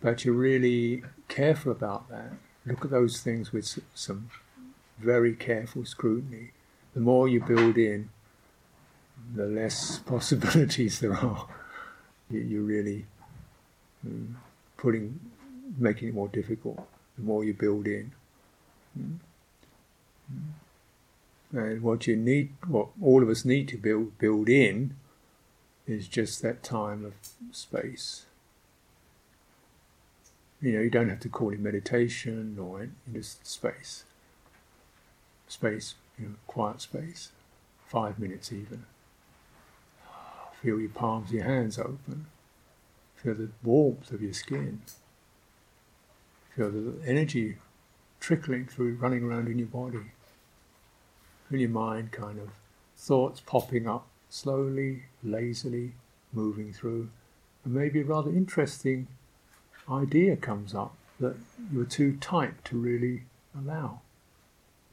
But you're really careful about that. Look at those things with some very careful scrutiny. The more you build in, the less possibilities there are. You're really um, putting, making it more difficult. The more you build in. Mm. And what you need, what all of us need to build build in, is just that time of space. You know, you don't have to call it meditation or just space. Space, you know, quiet space, five minutes even. Feel your palms, your hands open. Feel the warmth of your skin. Feel the energy trickling through, running around in your body. Feel your mind kind of thoughts popping up slowly, lazily, moving through. And maybe a rather interesting idea comes up that you're too tight to really allow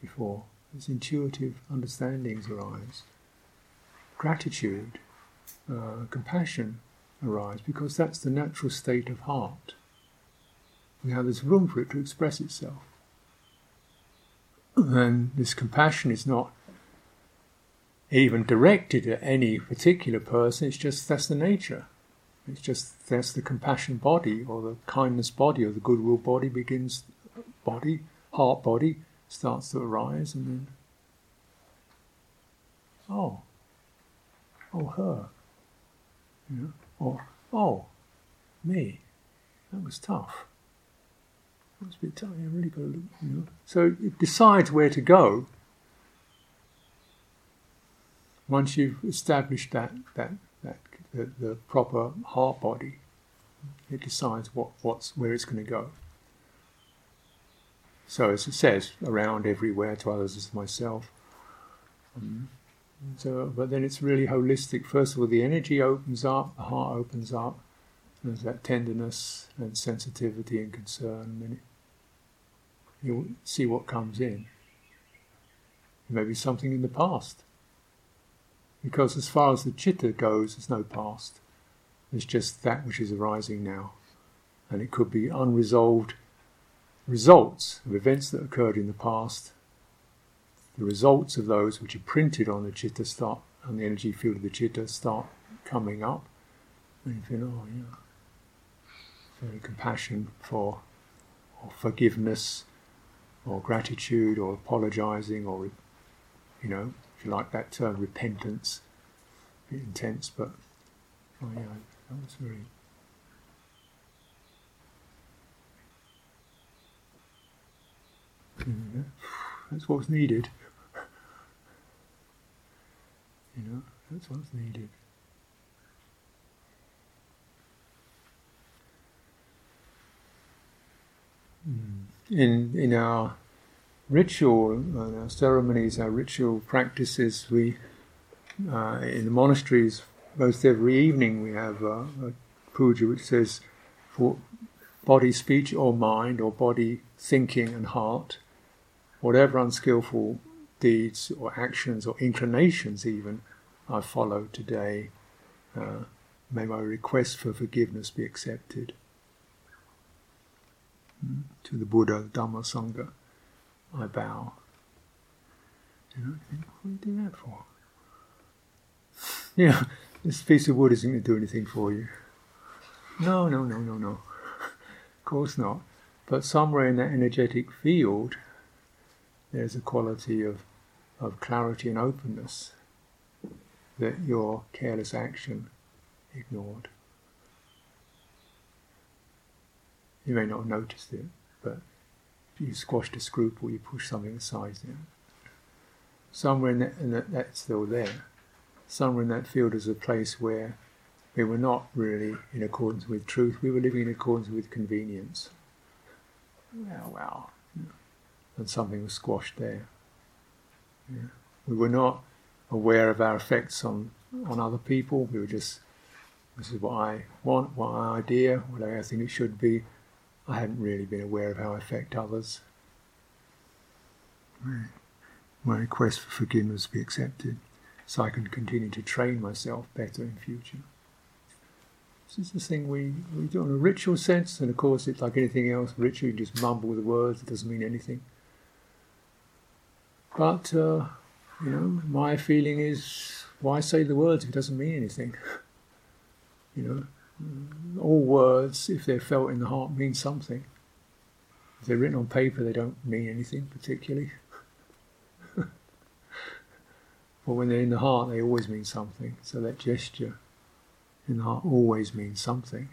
before. As intuitive understandings arise. Gratitude uh, compassion arise because that's the natural state of heart. Now there's room for it to express itself. And this compassion is not even directed at any particular person, it's just that's the nature. It's just that's the compassion body or the kindness body or the goodwill body begins, body, heart body starts to arise and then, oh, oh, her. Know? Or, oh, me, that was tough. It's a bit tight. I really got to. You know. So it decides where to go. Once you've established that that that the, the proper heart body, it decides what what's where it's going to go. So as it says, around everywhere to others as myself. Um, so, but then it's really holistic. First of all, the energy opens up, the heart opens up. There's that tenderness and sensitivity and concern. And you'll see what comes in. Maybe something in the past. Because as far as the chitta goes, there's no past. There's just that which is arising now. And it could be unresolved results of events that occurred in the past the results of those which are printed on the chitta start, on the energy field of the chitta start coming up. And you feel, oh yeah, very compassion for, or forgiveness, or gratitude, or apologizing, or, you know, if you like that term, repentance. A bit intense, but, oh yeah, that was very That's what's needed. You know, that's what's needed. Hmm. In in our ritual, in our ceremonies, our ritual practices, we uh, in the monasteries, most every evening we have a, a puja which says, for body, speech, or mind, or body, thinking, and heart, whatever unskillful deeds or actions or inclinations even I follow today, uh, may my request for forgiveness be accepted. Mm. To the Buddha, Dhamma, Sangha, I bow. You know, what do you do that for? yeah, this piece of wood isn't going to do anything for you. No, no, no, no, no. of course not. But somewhere in that energetic field, there's a quality of, of clarity and openness that your careless action ignored. You may not have noticed it, but you squashed a scruple, you pushed something aside. You Somewhere in that, in that, that's still there. Somewhere in that field is a place where we were not really in accordance with truth, we were living in accordance with convenience. Well, well and something was squashed there. Yeah. We were not aware of our effects on, on other people. We were just, this is what I want, what my idea, what I think it should be. I hadn't really been aware of how I affect others. My request for forgiveness be accepted so I can continue to train myself better in future. This is the thing we, we do in a ritual sense, and of course it's like anything else, ritual you just mumble the words, it doesn't mean anything. But, uh, you know, my feeling is why say the words if it doesn't mean anything? you know, all words, if they're felt in the heart, mean something. If they're written on paper, they don't mean anything particularly. but when they're in the heart, they always mean something. So that gesture in the heart always means something.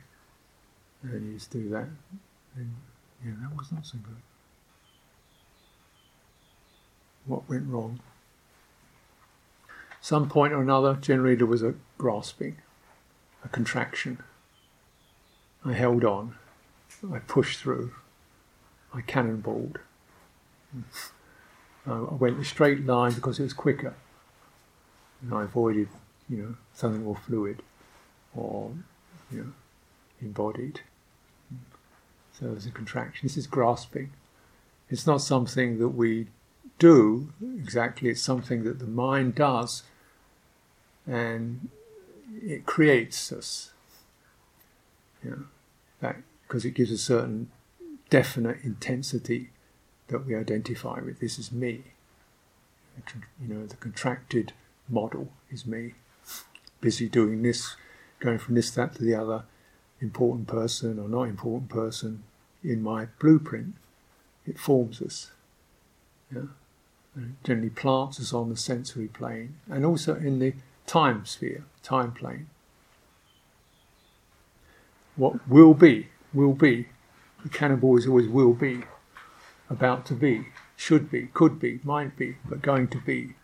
And you just do that, and yeah, that was not so good what went wrong. Some point or another, generally there was a grasping, a contraction. I held on, I pushed through, I cannonballed. Uh, I went a straight line because it was quicker. And I avoided, you know, something more fluid or, you know, embodied. So there's a contraction. This is grasping. It's not something that we do exactly, it's something that the mind does and it creates us. Know, because it gives a certain definite intensity that we identify with. This is me. You know, the contracted model is me, busy doing this, going from this, that to the other, important person or not important person in my blueprint. It forms us. Yeah? generally plants us on the sensory plane and also in the time sphere, time plane. What will be, will be, The cannonball is always will be, about to be, should be, could be, might be, but going to be.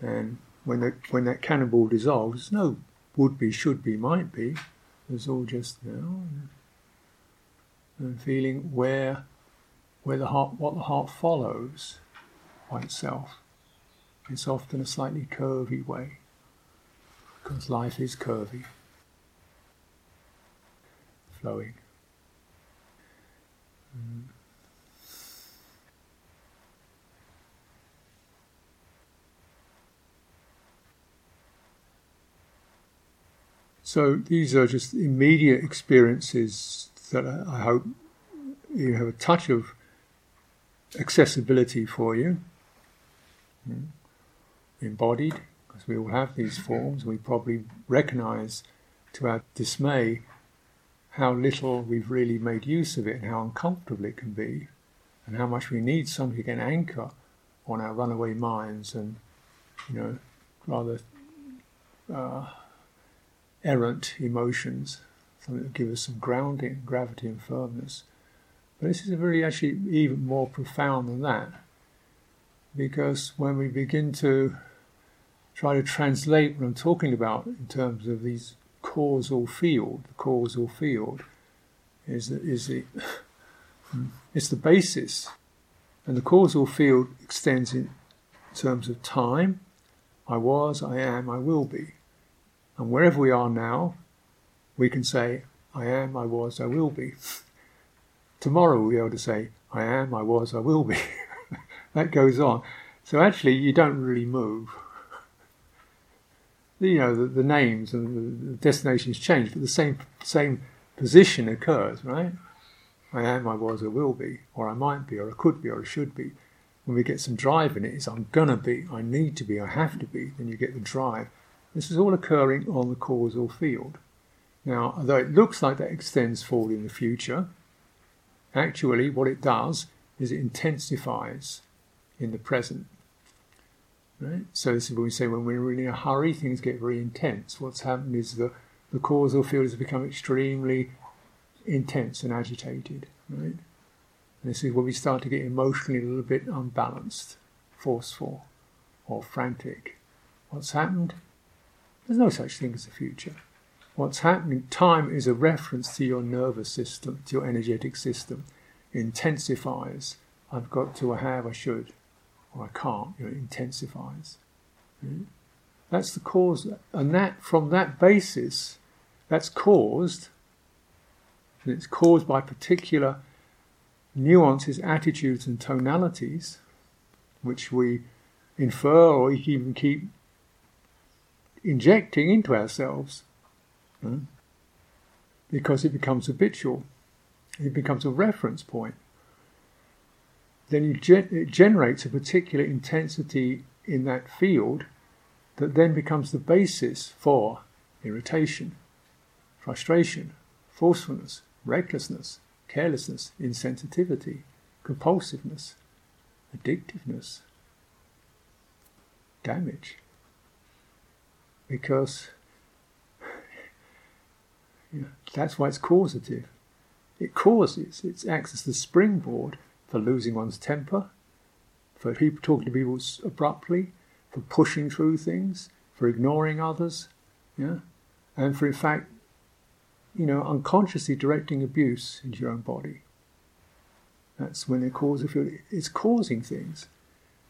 And when that when that cannonball dissolves, no would be, should be, might be. It's all just you know, and feeling where where the heart what the heart follows by itself. It's often a slightly curvy way because life is curvy, flowing. Mm. So these are just immediate experiences that I hope you have a touch of accessibility for you. Mm embodied, because we all have these forms. We probably recognize to our dismay how little we've really made use of it and how uncomfortable it can be, and how much we need something to anchor on our runaway minds and, you know, rather uh, errant emotions, something to give us some grounding, gravity, and firmness. But this is very actually even more profound than that, because when we begin to try to translate what I'm talking about in terms of these causal field. The causal field is the, is the it's the basis, and the causal field extends in terms of time. I was, I am, I will be, and wherever we are now, we can say, I am, I was, I will be. Tomorrow we'll be able to say, I am, I was, I will be. that goes on. So actually, you don't really move you know, the, the names and the destinations change, but the same same position occurs, right? I am, I was, I will be, or I might be, or I could be, or I should be. When we get some drive in it, it's I'm gonna be, I need to be, I have to be. Then you get the drive. This is all occurring on the causal field. Now, although it looks like that extends forward in the future, actually what it does is it intensifies in the present. Right? So this is when we say when we're in a hurry, things get very intense. What's happened is the, the causal field has become extremely intense and agitated. Right? And this is when we start to get emotionally a little bit unbalanced, forceful, or frantic. What's happened? There's no such thing as the future. What's happening? Time is a reference to your nervous system, to your energetic system. It intensifies. I've got to, I have, I should or I can't, you know, it intensifies. Hmm? That's the cause, and that from that basis, that's caused, and it's caused by particular nuances, attitudes, and tonalities, which we infer or even keep injecting into ourselves, Hmm? because it becomes habitual, it becomes a reference point. Then gen- it generates a particular intensity in that field that then becomes the basis for irritation, frustration, forcefulness, recklessness, carelessness, insensitivity, compulsiveness, addictiveness, damage. Because you that's why it's causative. It causes, it acts as the springboard for losing one's temper, for people talking to people abruptly, for pushing through things, for ignoring others, yeah, and for in fact, you know, unconsciously directing abuse into your own body. That's when the cause of it. It's causing things.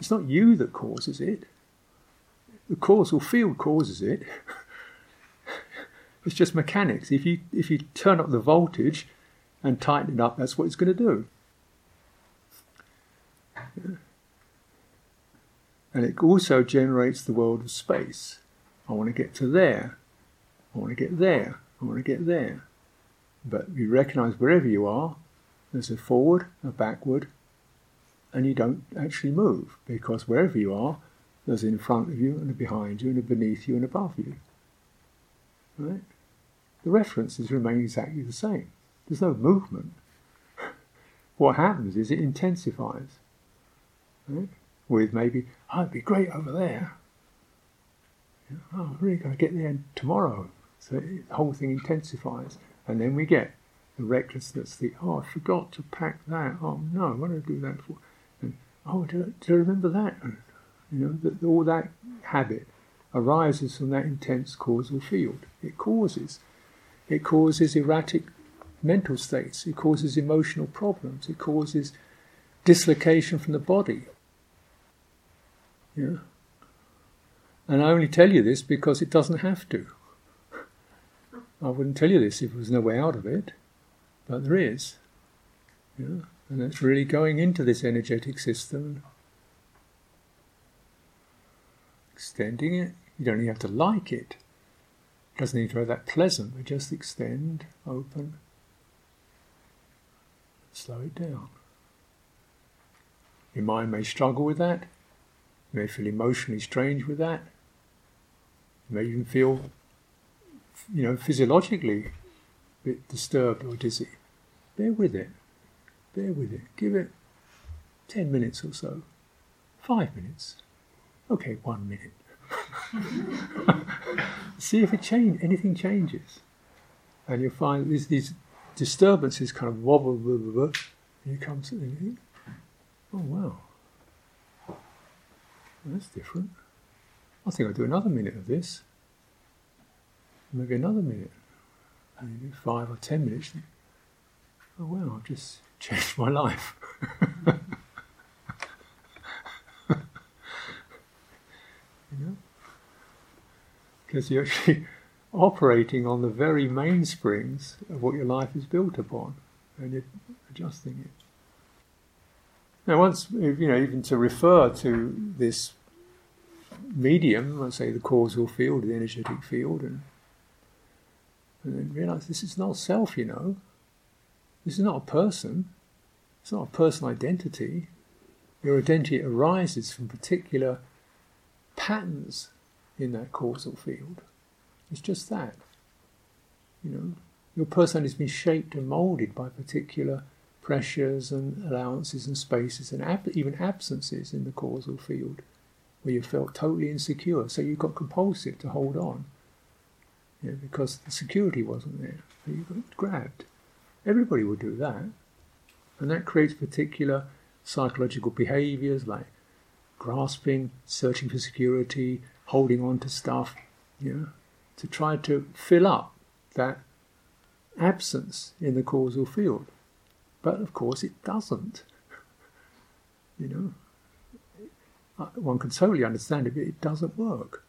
It's not you that causes it. The causal field causes it. it's just mechanics. If you if you turn up the voltage and tighten it up, that's what it's going to do. And it also generates the world of space. I want to get to there. I want to get there. I want to get there. But you recognize wherever you are, there's a forward, a backward, and you don't actually move because wherever you are, there's in front of you and behind you and beneath you and above you. Right? The references remain exactly the same. There's no movement. What happens is it intensifies right? with maybe, oh, it'd be great over there. Oh, I'm really going to get there tomorrow. So the whole thing intensifies. And then we get the recklessness, the, oh, I forgot to pack that. Oh, no, what did I do that for? And, oh, do, do I remember that? You know, that all that habit arises from that intense causal field. It causes. It causes erratic mental states. It causes emotional problems. It causes dislocation from the body. Yeah. And I only tell you this because it doesn't have to. I wouldn't tell you this if there was no way out of it, but there is. Yeah. And it's really going into this energetic system, extending it. You don't even have to like it. Doesn't need to be that pleasant, but just extend, open, slow it down. Your mind may struggle with that. You may feel emotionally strange with that. You may even feel, you know, physiologically a bit disturbed or dizzy. Bear with it. Bear with it. Give it 10 minutes or so. Five minutes. Okay, one minute. See if it change, anything changes. And you'll find these, these disturbances kind of wobble, blah, blah, blah, and you come to the, oh wow, that's different. I think I'll do another minute of this. Maybe another minute. Maybe five or ten minutes. Oh wow, I've just changed my life. you know? Because you're actually operating on the very mainsprings of what your life is built upon, and you're adjusting it. Now, once you know, even to refer to this medium, let's say the causal field, the energetic field, and, and then realize this is not self. You know, this is not a person. It's not a personal identity. Your identity arises from particular patterns in that causal field. It's just that. You know, your personality has been shaped and molded by particular pressures and allowances and spaces and ab- even absences in the causal field where you felt totally insecure. So you got compulsive to hold on you know, because the security wasn't there. So you got grabbed. Everybody would do that. And that creates particular psychological behaviors like grasping, searching for security, holding on to stuff. You know, to try to fill up that absence in the causal field. But of course, it doesn't. you know, one can totally understand it, but it doesn't work.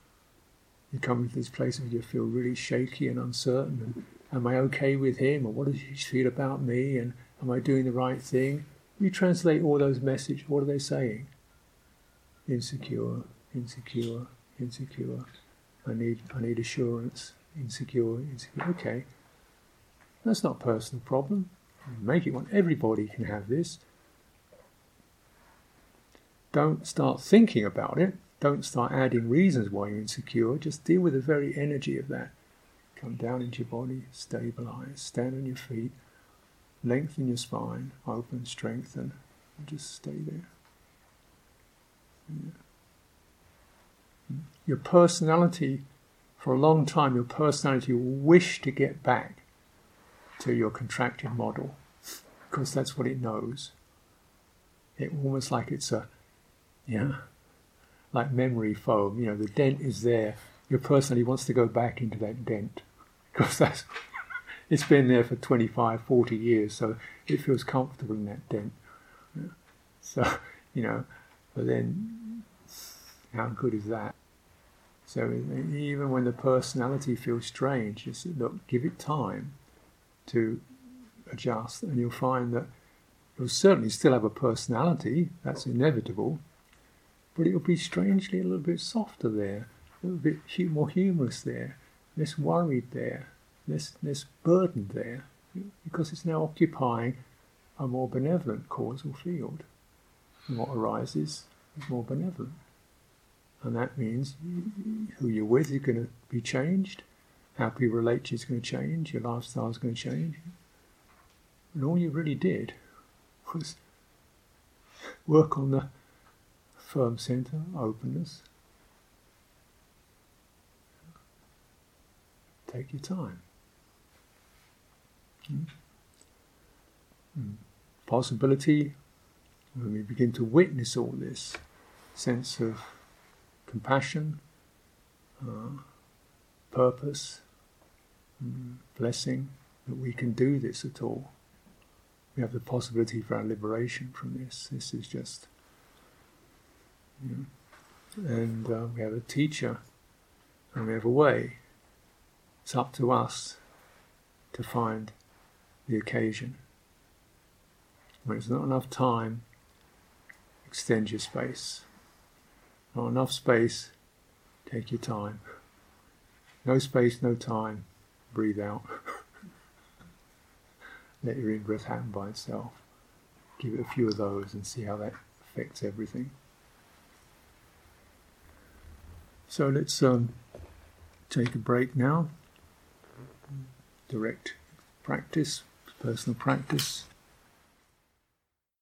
You come into this place where you feel really shaky and uncertain, and am I okay with him, or what does he feel about me, and am I doing the right thing? You translate all those messages. What are they saying? Insecure, insecure, insecure. I need, I need assurance, insecure, insecure. Okay, that's not a personal problem. Make it one. Everybody can have this. Don't start thinking about it. Don't start adding reasons why you're insecure. Just deal with the very energy of that. Come down into your body, stabilize, stand on your feet, lengthen your spine, open, strengthen, and just stay there. Yeah your personality, for a long time, your personality will wish to get back to your contracted model because that's what it knows. It almost like it's a, yeah, like memory foam. You know, the dent is there. Your personality wants to go back into that dent because that's it's been there for 25, 40 years, so it feels comfortable in that dent. So, you know, but then how good is that? So even when the personality feels strange, just look, give it time to adjust, and you'll find that you'll certainly still have a personality. That's inevitable, but it'll be strangely a little bit softer there, a little bit more humorous there, less worried there, less less burdened there, because it's now occupying a more benevolent causal field. And what arises is more benevolent. And that means who you're with is going to be changed, how people relate to you is going to change, your lifestyle is going to change. And all you really did was work on the firm center, openness. Take your time. Hmm? mm, possibility, when we begin to witness all this sense of compassion, uh, purpose, mm, blessing, that we can do this at all. We have the possibility for our liberation from this. This is just. You know, and uh, we have a teacher and we have a way. It's up to us to find the occasion. When there's not enough time, extend your space. Not enough space, take your time. No space, no time, breathe out. Let your in breath happen by itself. Give it a few of those and see how that affects everything. So let's um, take a break now. Direct practice, personal practice.